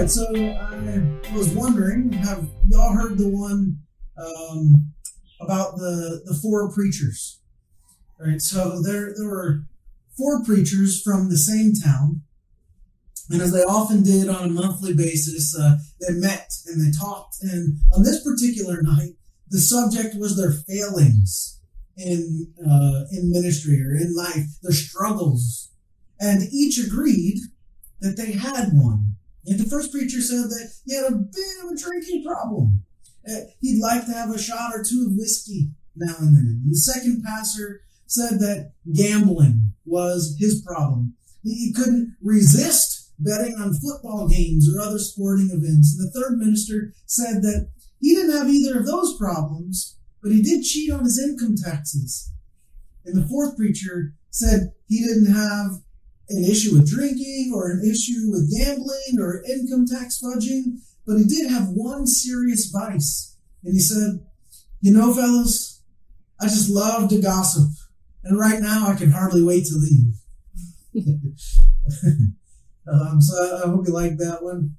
Right, so I was wondering, have y'all heard the one um, about the the four preachers? All right, so there there were four preachers from the same town, and as they often did on a monthly basis, uh, they met and they talked. And on this particular night, the subject was their failings in uh, in ministry or in life, their struggles, and each agreed that they had one. And the first preacher said that he had a bit of a drinking problem. Uh, he'd like to have a shot or two of whiskey now and then. And the second pastor said that gambling was his problem. He couldn't resist betting on football games or other sporting events. And the third minister said that he didn't have either of those problems, but he did cheat on his income taxes. And the fourth preacher said he didn't have an issue with drinking or an issue with gambling or income tax fudging, but he did have one serious vice. And he said, You know, fellas, I just love to gossip. And right now I can hardly wait to leave. um, so I, hope you like that one.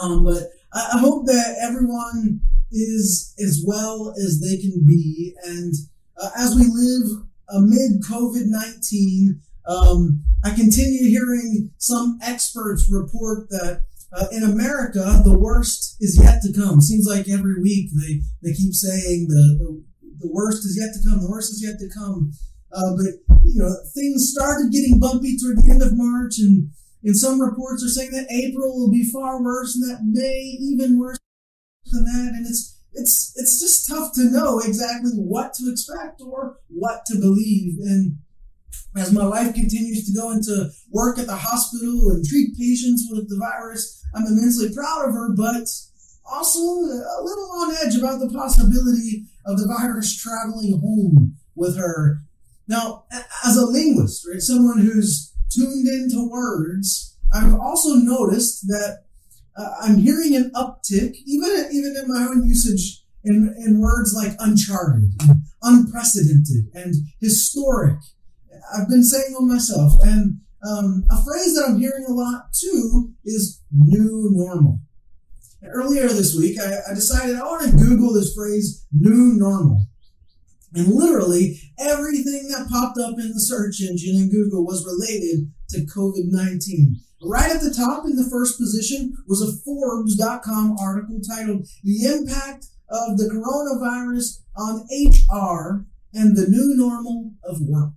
Um, but I, hope that everyone is as well as they can be. And uh, as we live amid COVID 19, um, I continue hearing some experts report that uh, in America, the worst is yet to come. Seems like every week they, they keep saying the, the, the worst is yet to come, the worst is yet to come. Uh, but, you know, things started getting bumpy toward the end of March, and, and some reports are saying that April will be far worse, and that May even worse than that. And it's, it's, it's just tough to know exactly what to expect or what to believe. And as my wife continues to go into work at the hospital and treat patients with the virus, I'm immensely proud of her, but also a little on edge about the possibility of the virus traveling home with her. Now, as a linguist, right, someone who's tuned into words, I've also noticed that uh, I'm hearing an uptick, even even in my own usage, in, in words like uncharted, and unprecedented, and historic I've been saying on myself. And um, a phrase that I'm hearing a lot too is new normal. Earlier this week, I, I decided I want to Google this phrase new normal. And literally everything that popped up in the search engine in Google was related to COVID 19. Right at the top in the first position was a Forbes.com article titled The Impact of the Coronavirus on HR and the New Normal of Work.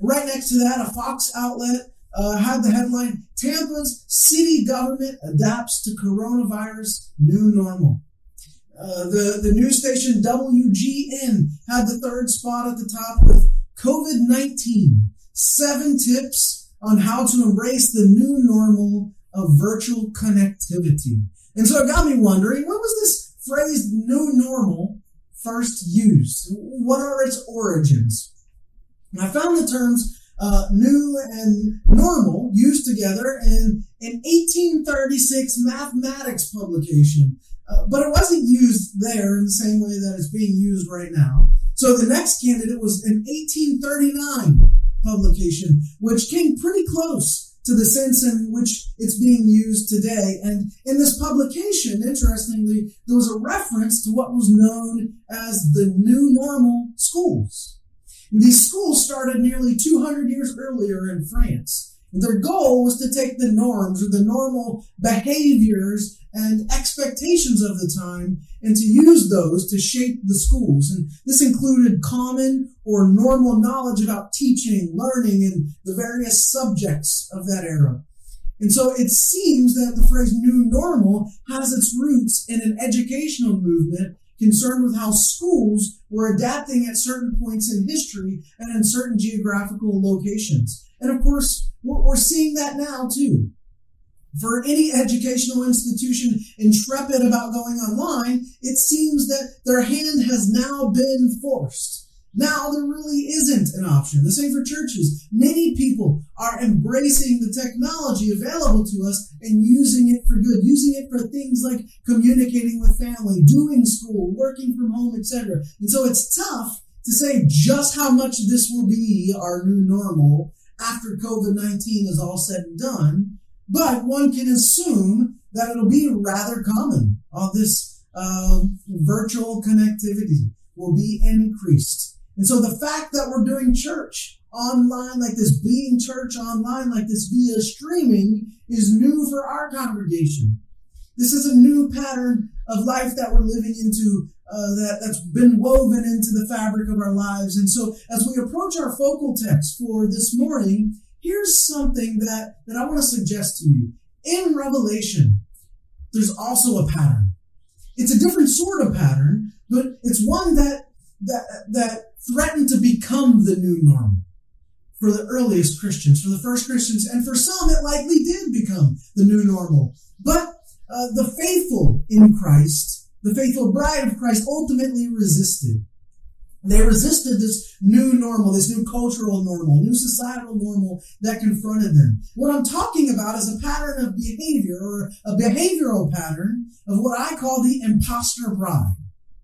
Right next to that, a Fox outlet uh, had the headline Tampa's city government adapts to coronavirus new normal. Uh, the, the news station WGN had the third spot at the top with COVID 19 seven tips on how to embrace the new normal of virtual connectivity. And so it got me wondering when was this phrase new normal first used? What are its origins? I found the terms uh, new and normal used together in an 1836 mathematics publication, uh, but it wasn't used there in the same way that it's being used right now. So the next candidate was an 1839 publication, which came pretty close to the sense in which it's being used today. And in this publication, interestingly, there was a reference to what was known as the new normal schools. These schools started nearly 200 years earlier in France. And their goal was to take the norms or the normal behaviors and expectations of the time and to use those to shape the schools. And this included common or normal knowledge about teaching, learning, and the various subjects of that era. And so it seems that the phrase new normal has its roots in an educational movement concerned with how schools were adapting at certain points in history and in certain geographical locations. And of course, we're, seeing that now too. For any educational institution intrepid about going online, it seems that their hand has now been forced. Now there really isn't an option. The same for churches. Many people are embracing the technology available to us and using it for good, using it for things like communicating with family, doing school, working from home, etc. And so it's tough to say just how much this will be our new normal after COVID-19 is all said and done. But one can assume that it'll be rather common. All this uh, virtual connectivity will be increased. And so the fact that we're doing church online like this, being church online like this via streaming is new for our congregation. This is a new pattern of life that we're living into uh, that, that's been woven into the fabric of our lives. And so as we approach our focal text for this morning, here's something that, that I want to suggest to you. In Revelation, there's also a pattern. It's a different sort of pattern, but it's one that, that, that threatened to become the new normal for the earliest Christians, for the first Christians, and for some it likely did become the new normal. But uh, the faithful in Christ, the faithful bride of Christ ultimately resisted. They resisted this new normal, this new cultural normal, new societal normal that confronted them. What I'm talking about is a pattern of behavior or a behavioral pattern of what I call the imposter bride.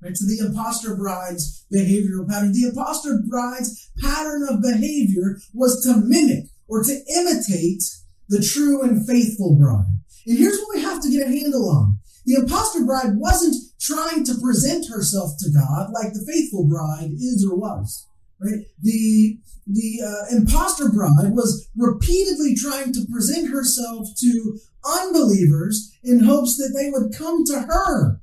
Right? So the imposter bride's behavioral pattern. The imposter bride's pattern of behavior was to mimic or to imitate the true and faithful bride. And here's what we have to get a handle on. The imposter bride wasn't trying to present herself to God like the faithful bride is or was. Right? The the uh, imposter bride was repeatedly trying to present herself to unbelievers in hopes that they would come to her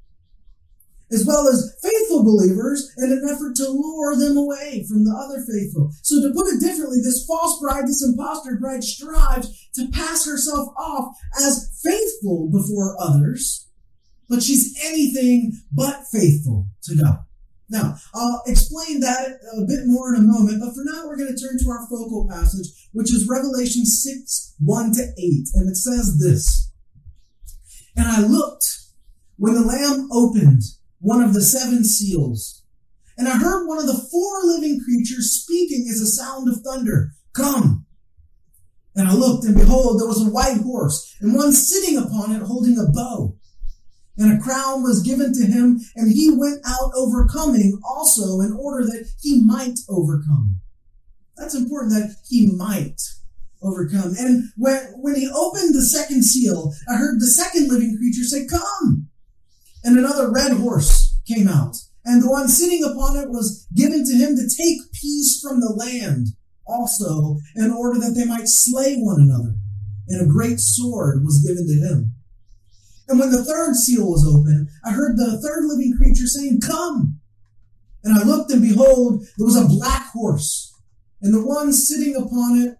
as well as faithful believers in an effort to lure them away from the other faithful. So to put it differently, this false bride, this impostor bride strives to pass herself off as faithful before others, but she's anything but faithful to God. Now, I'll explain that a bit more in a moment, but for now we're going to turn to our focal passage, which is Revelation 6, 1 to 8, and it says this. And I looked when the Lamb opened one of the seven seals. And I heard one of the four living creatures speaking as a sound of thunder, Come! And I looked, and behold, there was a white horse, and one sitting upon it holding a bow. And a crown was given to him, and he went out overcoming also in order that he might overcome. That's important that he might overcome. And when, when he opened the second seal, I heard the second living creature say, Come! And another red horse came out, and the one sitting upon it was given to him to take peace from the land also, in order that they might slay one another. And a great sword was given to him. And when the third seal was opened, I heard the third living creature saying, Come! And I looked, and behold, there was a black horse, and the one sitting upon it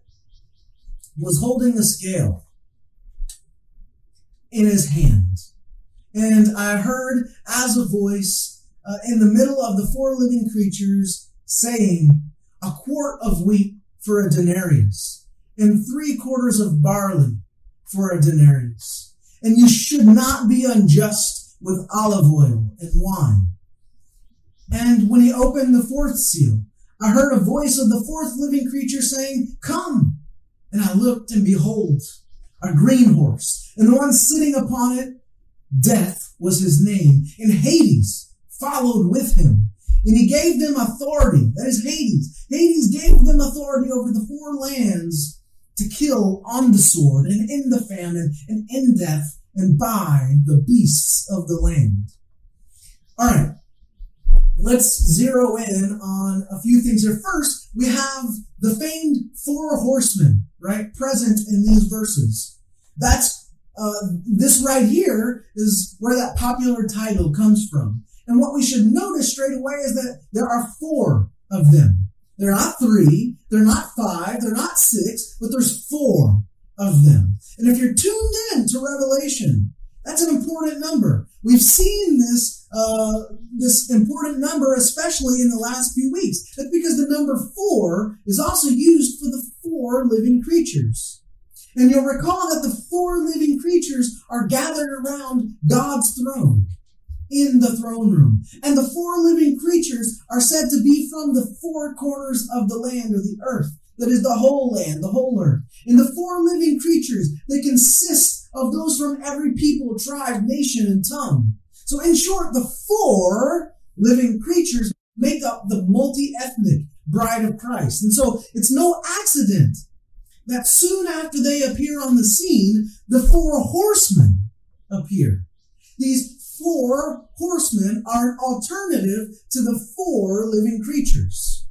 was holding a scale in his hands. And I heard as a voice uh, in the middle of the four living creatures saying, a quart of wheat for a denarius and three quarters of barley for a denarius. And you should not be unjust with olive oil and wine. And when he opened the fourth seal, I heard a voice of the fourth living creature saying, Come! And I looked, and behold, a green horse, and the one sitting upon it Death was his name, and Hades followed with him. And he gave them authority. That is Hades. Hades gave them authority over the four lands to kill on the sword and in the famine and in death and by the beasts of the land. All right. Let's zero in on a few things here. First, we have the famed four horsemen, right, present in these verses. That's uh, this right here is where that popular title comes from. And what we should notice straight away is that there are four of them. They're not three, they're not five, they're not six, but there's four of them. And if you're tuned in to Revelation, that's an important number. We've seen this uh, this important number, especially in the last few weeks. That's because the number four is also used for the four living creatures. And you'll recall that the four living creatures are gathered around God's throne in the throne room. And the four living creatures are said to be from the four corners of the land or the earth. That is the whole land, the whole earth. And the four living creatures, they consist of those from every people, tribe, nation, and tongue. So in short, the four living creatures make up the multi-ethnic bride of Christ. And so it's no accident that soon after they appear on the scene, the four horsemen appear. These four horsemen are an alternative to the four living creatures,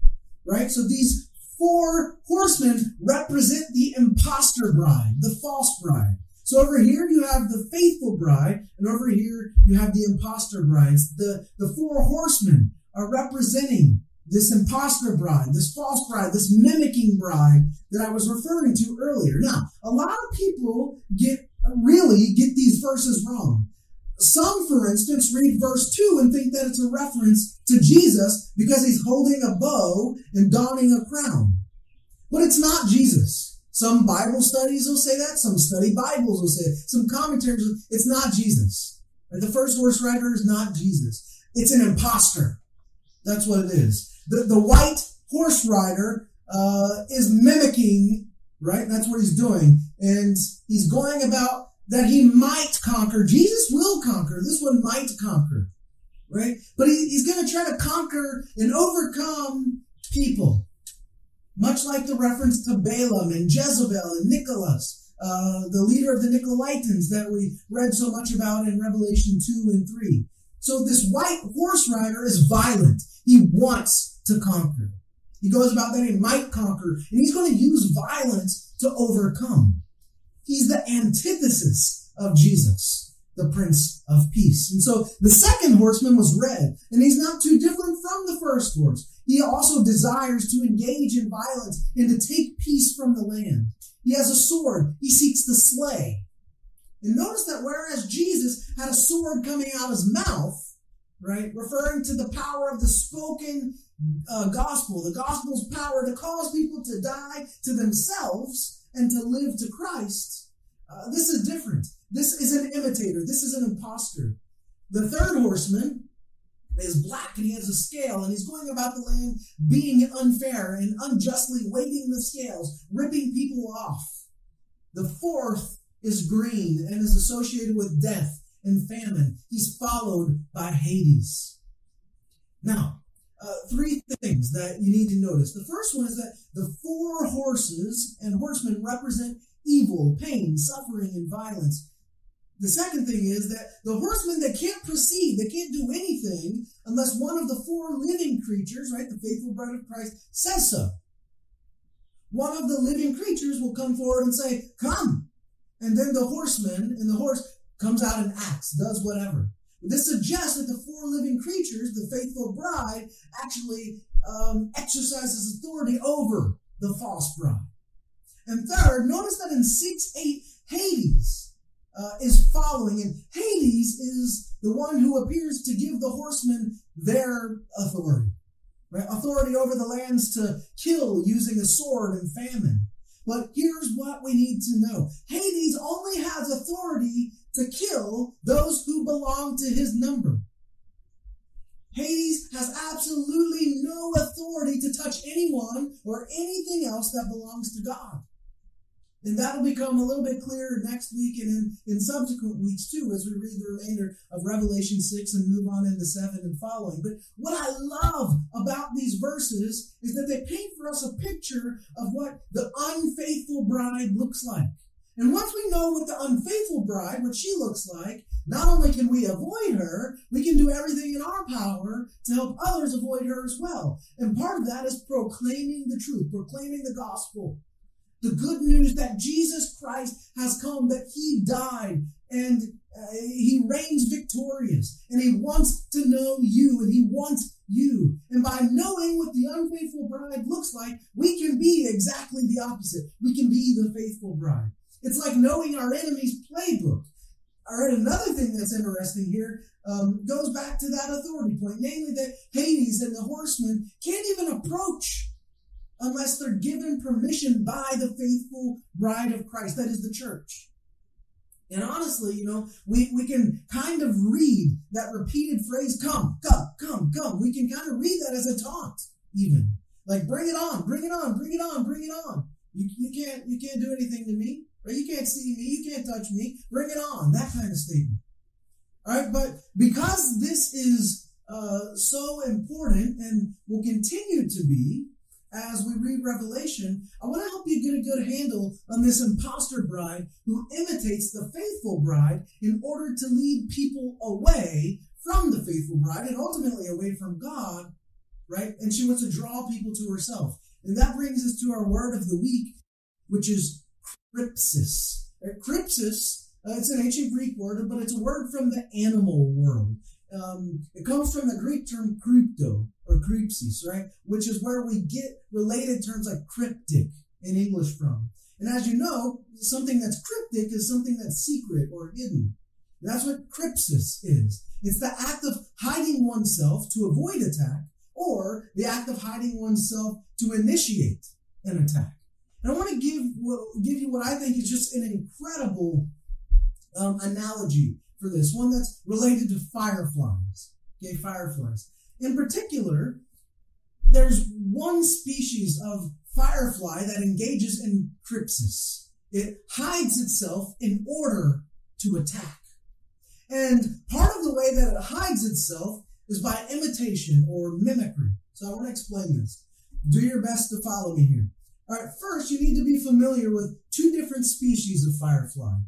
right? So these four horsemen represent the impostor bride, the false bride. So over here you have the faithful bride, and over here you have the impostor brides. The, the four horsemen are representing this impostor bride, this false bride, this mimicking bride that I was referring to earlier. Now, a lot of people get really get these verses wrong. Some, for instance, read verse 2 and think that it's a reference to Jesus because he's holding a bow and donning a crown. But it's not Jesus. Some Bible studies will say that. Some study Bibles will say it. Some commentaries, it's not Jesus. The first verse writer is not Jesus. It's an impostor. That's what it is. The, the white horse rider uh, is mimicking, right? That's what he's doing. And he's going about that he might conquer. Jesus will conquer. This one might conquer, right? But he, he's going to try to conquer and overcome people. Much like the reference to Balaam and Jezebel and Nicholas, uh, the leader of the Nicolaitans that we read so much about in Revelation 2 and 3. So this white horse rider is violent. He wants to conquer. He goes about that he might conquer, and he's going to use violence to overcome. He's the antithesis of Jesus, the Prince of Peace. And so the second horseman was red, and he's not too different from the first horse. He also desires to engage in violence and to take peace from the land. He has a sword. He seeks to slay. And notice that whereas Jesus had a sword coming out of his mouth, right, referring to the power of the spoken uh, gospel, the gospel's power to cause people to die to themselves, and to live to Christ, uh, this is different. This is an imitator. This is an impostor. The third horseman is black and he has a scale and he's going about the land being unfair and unjustly weighting the scales, ripping people off. The fourth is green and is associated with death and famine. He's followed by Hades. Now, uh, three things that you need to notice. The first one is that the four horses and horsemen represent evil, pain, suffering, and violence. The second thing is that the horsemen that can't proceed, they can't do anything unless one of the four living creatures, right, the faithful bride of Christ, says so. One of the living creatures will come forward and say, Come. And then the horseman and the horse comes out and acts, does whatever. This suggests that the four living creatures, the faithful bride, actually um, exercises authority over the false bride. And third, notice that in 6 8, Hades uh, is following, and Hades is the one who appears to give the horsemen their authority. Right? Authority over the lands to kill using a sword and famine. But here's what we need to know Hades only has authority to kill those who belong to his number. Hades has absolutely no authority to touch anyone or anything else that belongs to God. And that'll become a little bit clearer next week and in, in subsequent weeks too, as we read the remainder of Revelation 6 and move on into 7 and following. But what I love about these verses is that they paint for us a picture of what the unfaithful bride looks like. And once we know what the unfaithful bride, what she looks like, not only can we avoid her, we can do everything in our power to help others avoid her as well. And part of that is proclaiming the truth, proclaiming the gospel. The good news that Jesus Christ has come, that he died and uh, he reigns victorious and he wants to know you and he wants you. And by knowing what the unfaithful bride looks like, we can be exactly the opposite. We can be the faithful bride. It's like knowing our enemy's playbook. All right, another thing that's interesting here um, goes back to that authority point, namely that Hades and the horsemen can't even approach unless they're given permission by the faithful bride of Christ, that is the church. And honestly, you know, we, we can kind of read that repeated phrase, come, come, come, come. We can kind of read that as a taunt, even. Like, bring it on, bring it on, bring it on, bring it on. You, you can't you can't do anything to me. Right? You can't see me. You can't touch me. Bring it on. That kind of statement. All right, but because this is uh, so important and will continue to be, as we read Revelation, I want to help you get a good handle on this impostor bride who imitates the faithful bride in order to lead people away from the faithful bride and ultimately away from God, right? And she wants to draw people to herself. And that brings us to our word of the week, which is crypsis. Crypsis, uh, it's an ancient Greek word, but it's a word from the animal world. Um, it comes from the Greek term crypto or crypsis, right? Which is where we get related terms like cryptic in English from. And as you know, something that's cryptic is something that's secret or hidden. That's what crypsis is. It's the act of hiding oneself to avoid attack or the act of hiding oneself to initiate an attack. And I want to give, give you what I think is just an incredible um, analogy for this, one that's related to fireflies. Okay, fireflies. In particular, there's one species of firefly that engages in crypsis. It hides itself in order to attack. And part of the way that it hides itself is by imitation or mimicry. So I want to explain this. Do your best to follow me here. All right, first, you need to be familiar with two different species of firefly.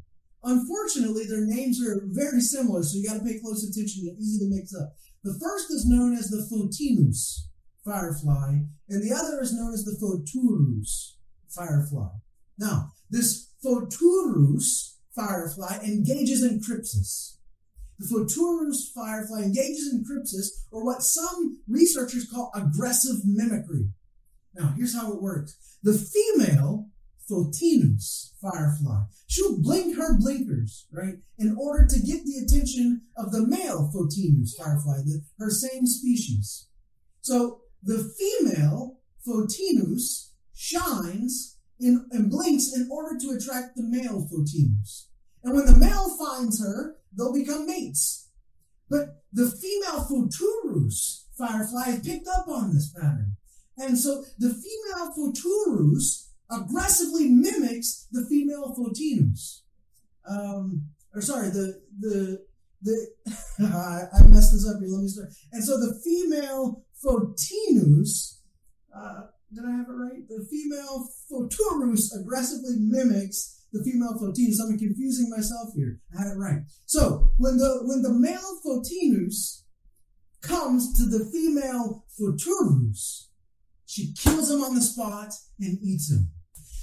Unfortunately, their names are very similar, so you got to pay close attention. They're easy to mix up. The first is known as the Photinus firefly, and the other is known as the Photuris firefly. Now, this Photuris firefly engages in crypsis. The Photuris firefly engages in crypsis, or what some researchers call aggressive mimicry. Now, here's how it works. The female Photinus firefly. She'll blink her blinkers, right, in order to get the attention of the male Photinus firefly, the, her same species. So the female Photinus shines in, and blinks in order to attract the male Photinus. And when the male finds her, they'll become mates. But the female Photuris firefly picked up on this pattern. And so the female Photuris aggressively mimics the female Photinus. Um, or sorry, the the the I messed this up here. Let me start. And so the female Photinus, uh, did I have it right? The female Photuris aggressively mimics the female Photinus. I'm confusing myself here. I had it right. So when the when the male Photinus comes to the female Photuris, she kills him on the spot and eats him.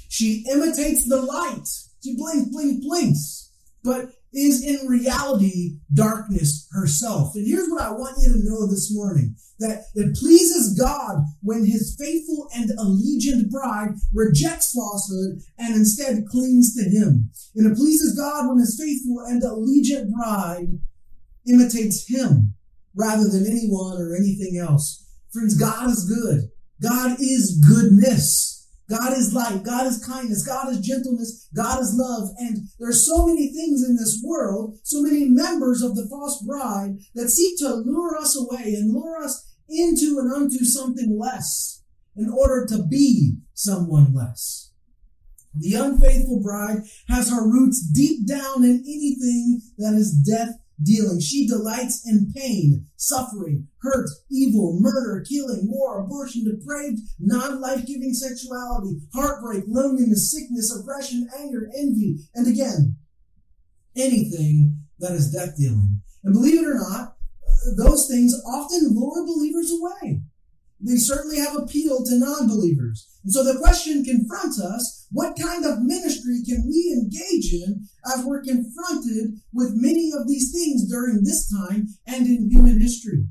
She imitates the light. She blinks, blinks, blinks, but is in reality darkness herself. And here's what I want you to know this morning that it pleases God when his faithful and allegiant bride rejects falsehood and instead clings to him. And it pleases God when his faithful and allegiant bride imitates him rather than anyone or anything else. Friends, God is good. God is goodness. God is light. God is kindness. God is gentleness. God is love. And there are so many things in this world, so many members of the false bride that seek to lure us away and lure us into and unto something less in order to be someone less. The unfaithful bride has her roots deep down in anything that is death dealing. She delights in pain, suffering, hurt, evil, murder, killing, war, abortion, depraved, non-life giving sexuality, heartbreak, loneliness, sickness, aggression, anger, envy, and again, anything that is death dealing. And believe it or not, those things often lure believers away they certainly have appeal to non-believers. And so the question confronts us, what kind of ministry can we engage in as we're confronted with many of these things during this time and in human history?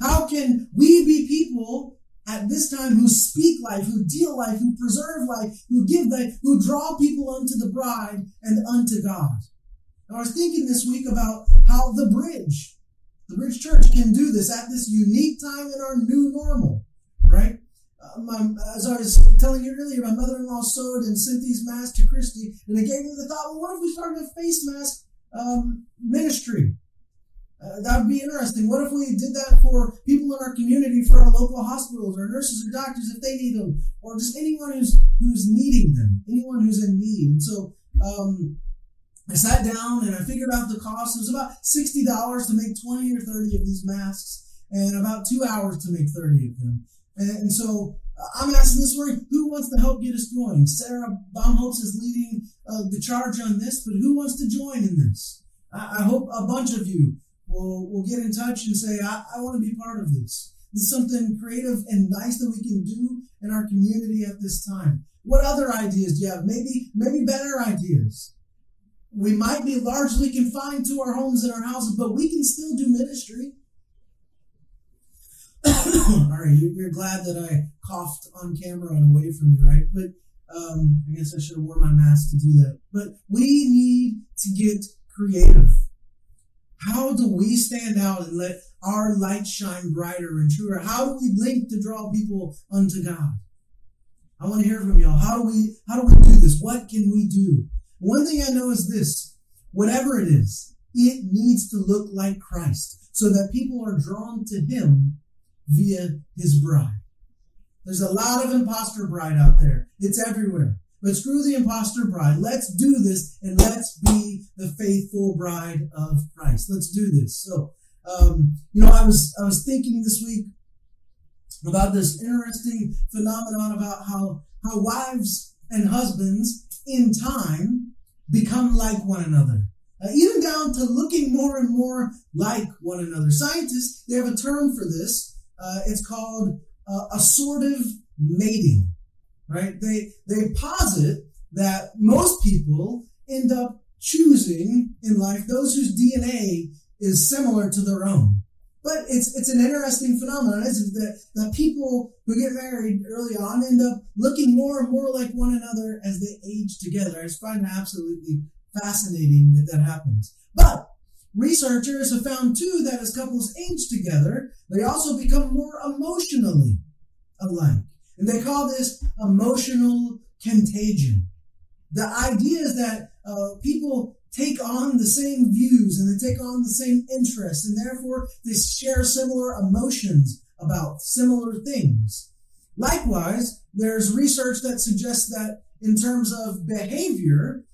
How can we be people at this time who speak life, who deal life, who preserve life, who give life, who draw people unto the bride and unto God? I was thinking this week about how the bridge the Bridge Church can do this at this unique time in our new normal, right? My, as I was telling you earlier, my mother-in-law sewed and sent these masks to Christy, and it gave me the thought, well, what if we started a face mask um, ministry? Uh, that would be interesting. What if we did that for people in our community, for our local hospitals, or nurses or doctors if they need them, or just anyone who's who's needing them, anyone who's in need. And so um, I sat down and I figured out the cost. It was about $60 to make 20 or 30 of these masks and about two hours to make 30 of them. And, so I'm asking this morning, who wants to help get us going? Sarah Baumholtz is leading uh, the charge on this, but who wants to join in this? I, I hope a bunch of you will, will get in touch and say, I, I want to be part of this. This is something creative and nice that we can do in our community at this time. What other ideas do you have? Maybe, maybe better ideas. We might be largely confined to our homes and our houses, but we can still do ministry. All right, you're glad that I coughed on camera and away from you, right? But um, I guess I should have worn my mask to do that. But we need to get creative. How do we stand out and let our light shine brighter and truer? How do we link to draw people unto God? I want to hear from y'all. How do we how do we do this? What can we do? One thing I know is this: whatever it is, it needs to look like Christ, so that people are drawn to Him via his bride. There's a lot of imposter bride out there. It's everywhere. But screw the imposter bride. Let's do this and let's be the faithful bride of Christ. Let's do this. So, um, you know, I was I was thinking this week about this interesting phenomenon about how how wives and husbands in time become like one another uh, even down to looking more and more like one another. Scientists they have a term for this. Uh, it's called uh, assortative mating, right? They they posit that most people end up choosing in life those whose DNA is similar to their own. But it's it's an interesting phenomenon, it? That, that people who get married early on end up looking more and more like one another as they age together. I just find it absolutely fascinating that that happens. But Researchers have found too that as couples age together, they also become more emotionally alike. And they call this emotional contagion. The idea is that uh, people take on the same views and they take on the same interests, and therefore they share similar emotions about similar things. Likewise, there's research that suggests that in terms of behavior,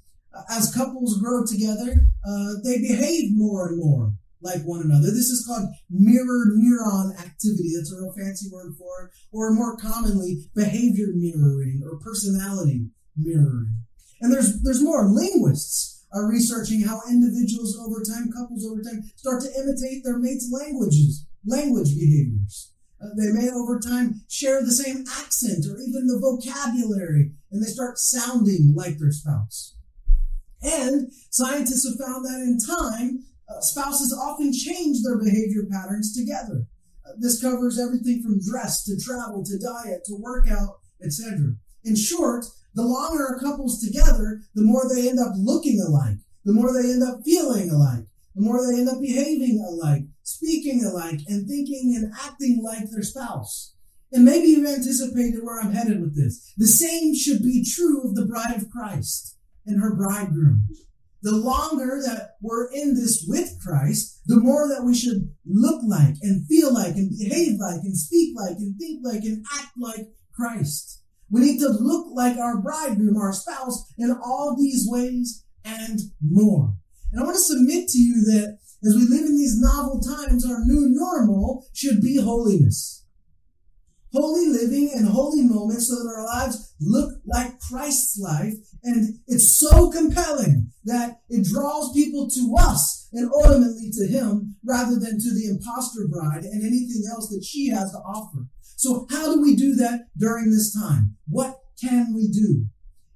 as couples grow together, uh, they behave more and more like one another. This is called mirror neuron activity. That's a real fancy word for it. Or more commonly, behavior mirroring or personality mirroring. And there's, there's more. Linguists are researching how individuals over time, couples over time, start to imitate their mates' languages, language behaviors. Uh, they may over time share the same accent or even the vocabulary, and they start sounding like their spouse. And scientists have found that in time, uh, spouses often change their behavior patterns together. Uh, this covers everything from dress to travel to diet to workout, etc. In short, the longer a couple's together, the more they end up looking alike, the more they end up feeling alike, the more they end up behaving alike, speaking alike, and thinking and acting like their spouse. And maybe you've anticipated where I'm headed with this. The same should be true of the bride of Christ and her bridegroom. The longer that we're in this with Christ, the more that we should look like and feel like and behave like and speak like and think like and act like Christ. We need to look like our bridegroom, our spouse, in all these ways and more. And I want to submit to you that as we live in these novel times, our new normal should be holiness holy living and holy moments so that our lives look like Christ's life. And it's so compelling that it draws people to us and ultimately to Him rather than to the impostor bride and anything else that she has to offer. So how do we do that during this time? What can we do?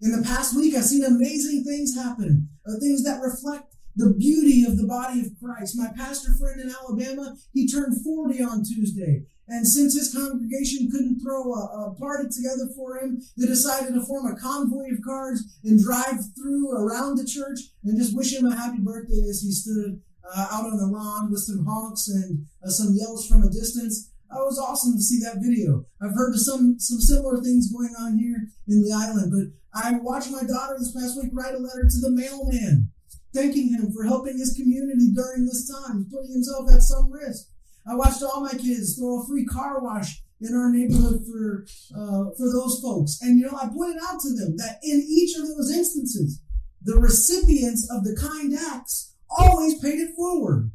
In the past week, I've seen amazing things happen, uh, things that reflect the beauty of the body of Christ. My pastor friend in Alabama, he turned 40 on Tuesday. And since his congregation couldn't throw a, a, party together for him, they decided to form a convoy of cars and drive through around the church and just wish him a happy birthday as he stood uh, out on the lawn with some honks and uh, some yells from a distance. It was awesome to see that video. I've heard of some some similar things going on here in the island, but I watched my daughter this past week write a letter to the mailman, thanking him for helping his community during this time, putting himself at some risk. I watched all my kids throw a free car wash in our neighborhood for uh, for those folks. And you know, I pointed out to them that in each of those instances, the recipients of the kind acts always paid it forward.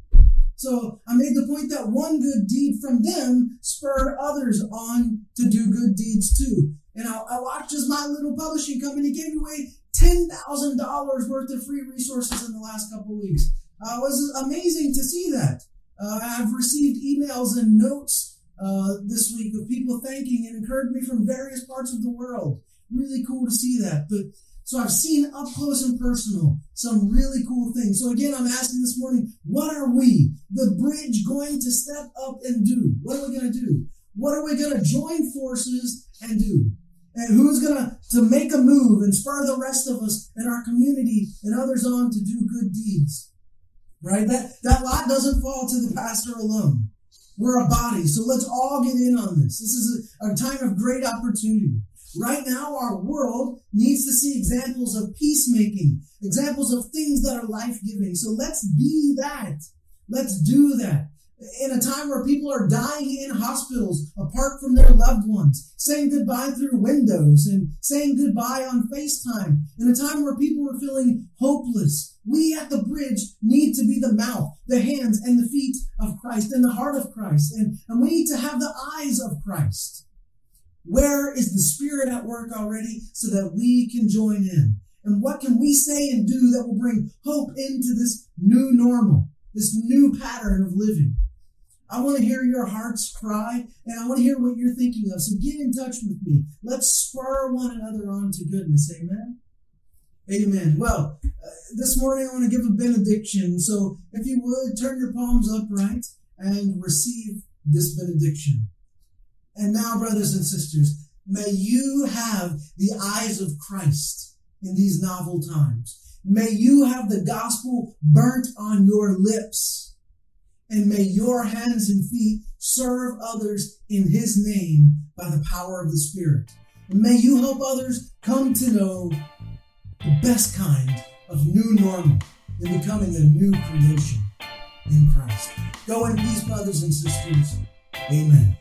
So I made the point that one good deed from them spurred others on to do good deeds too. And I, I watched as my little publishing company gave away $10,000 worth of free resources in the last couple weeks. Uh, it was amazing to see that. Uh, I've received emails and notes uh, this week of people thanking and encouraging me from various parts of the world. Really cool to see that. But so I've seen up close and personal some really cool things. So again, I'm asking this morning, what are we, the bridge, going to step up and do? What are we going to do? What are we going to join forces and do? And who's going to, make a move and spur the rest of us in our community and others on to do good deeds? Right? That, that lot doesn't fall to the pastor alone. We're a body, so let's all get in on this. This is a, a time of great opportunity. Right now, our world needs to see examples of peacemaking, examples of things that are life giving. So let's be that. Let's do that in a time where people are dying in hospitals apart from their loved ones, saying goodbye through windows and saying goodbye on FaceTime, in a time where people are feeling hopeless, we at the bridge need to be the mouth, the hands, and the feet of Christ and the heart of Christ. And, and we need to have the eyes of Christ. Where is the Spirit at work already so that we can join in? And what can we say and do that will bring hope into this new normal, this new pattern of living? I want to hear your heart's cry and I want to hear what you're thinking of. So get in touch with me. Let's spur one another on to goodness. Amen. Amen. Well, uh, this morning I want to give a benediction. So if you would turn your palms upright and receive this benediction. And now, brothers and sisters, may you have the eyes of Christ in these novel times. May you have the gospel burnt on your lips and may your hands and feet serve others in his name by the power of the Spirit. And may you help others come to know the best kind of new normal in becoming a new creation in Christ. Go in peace, brothers and sisters. Amen.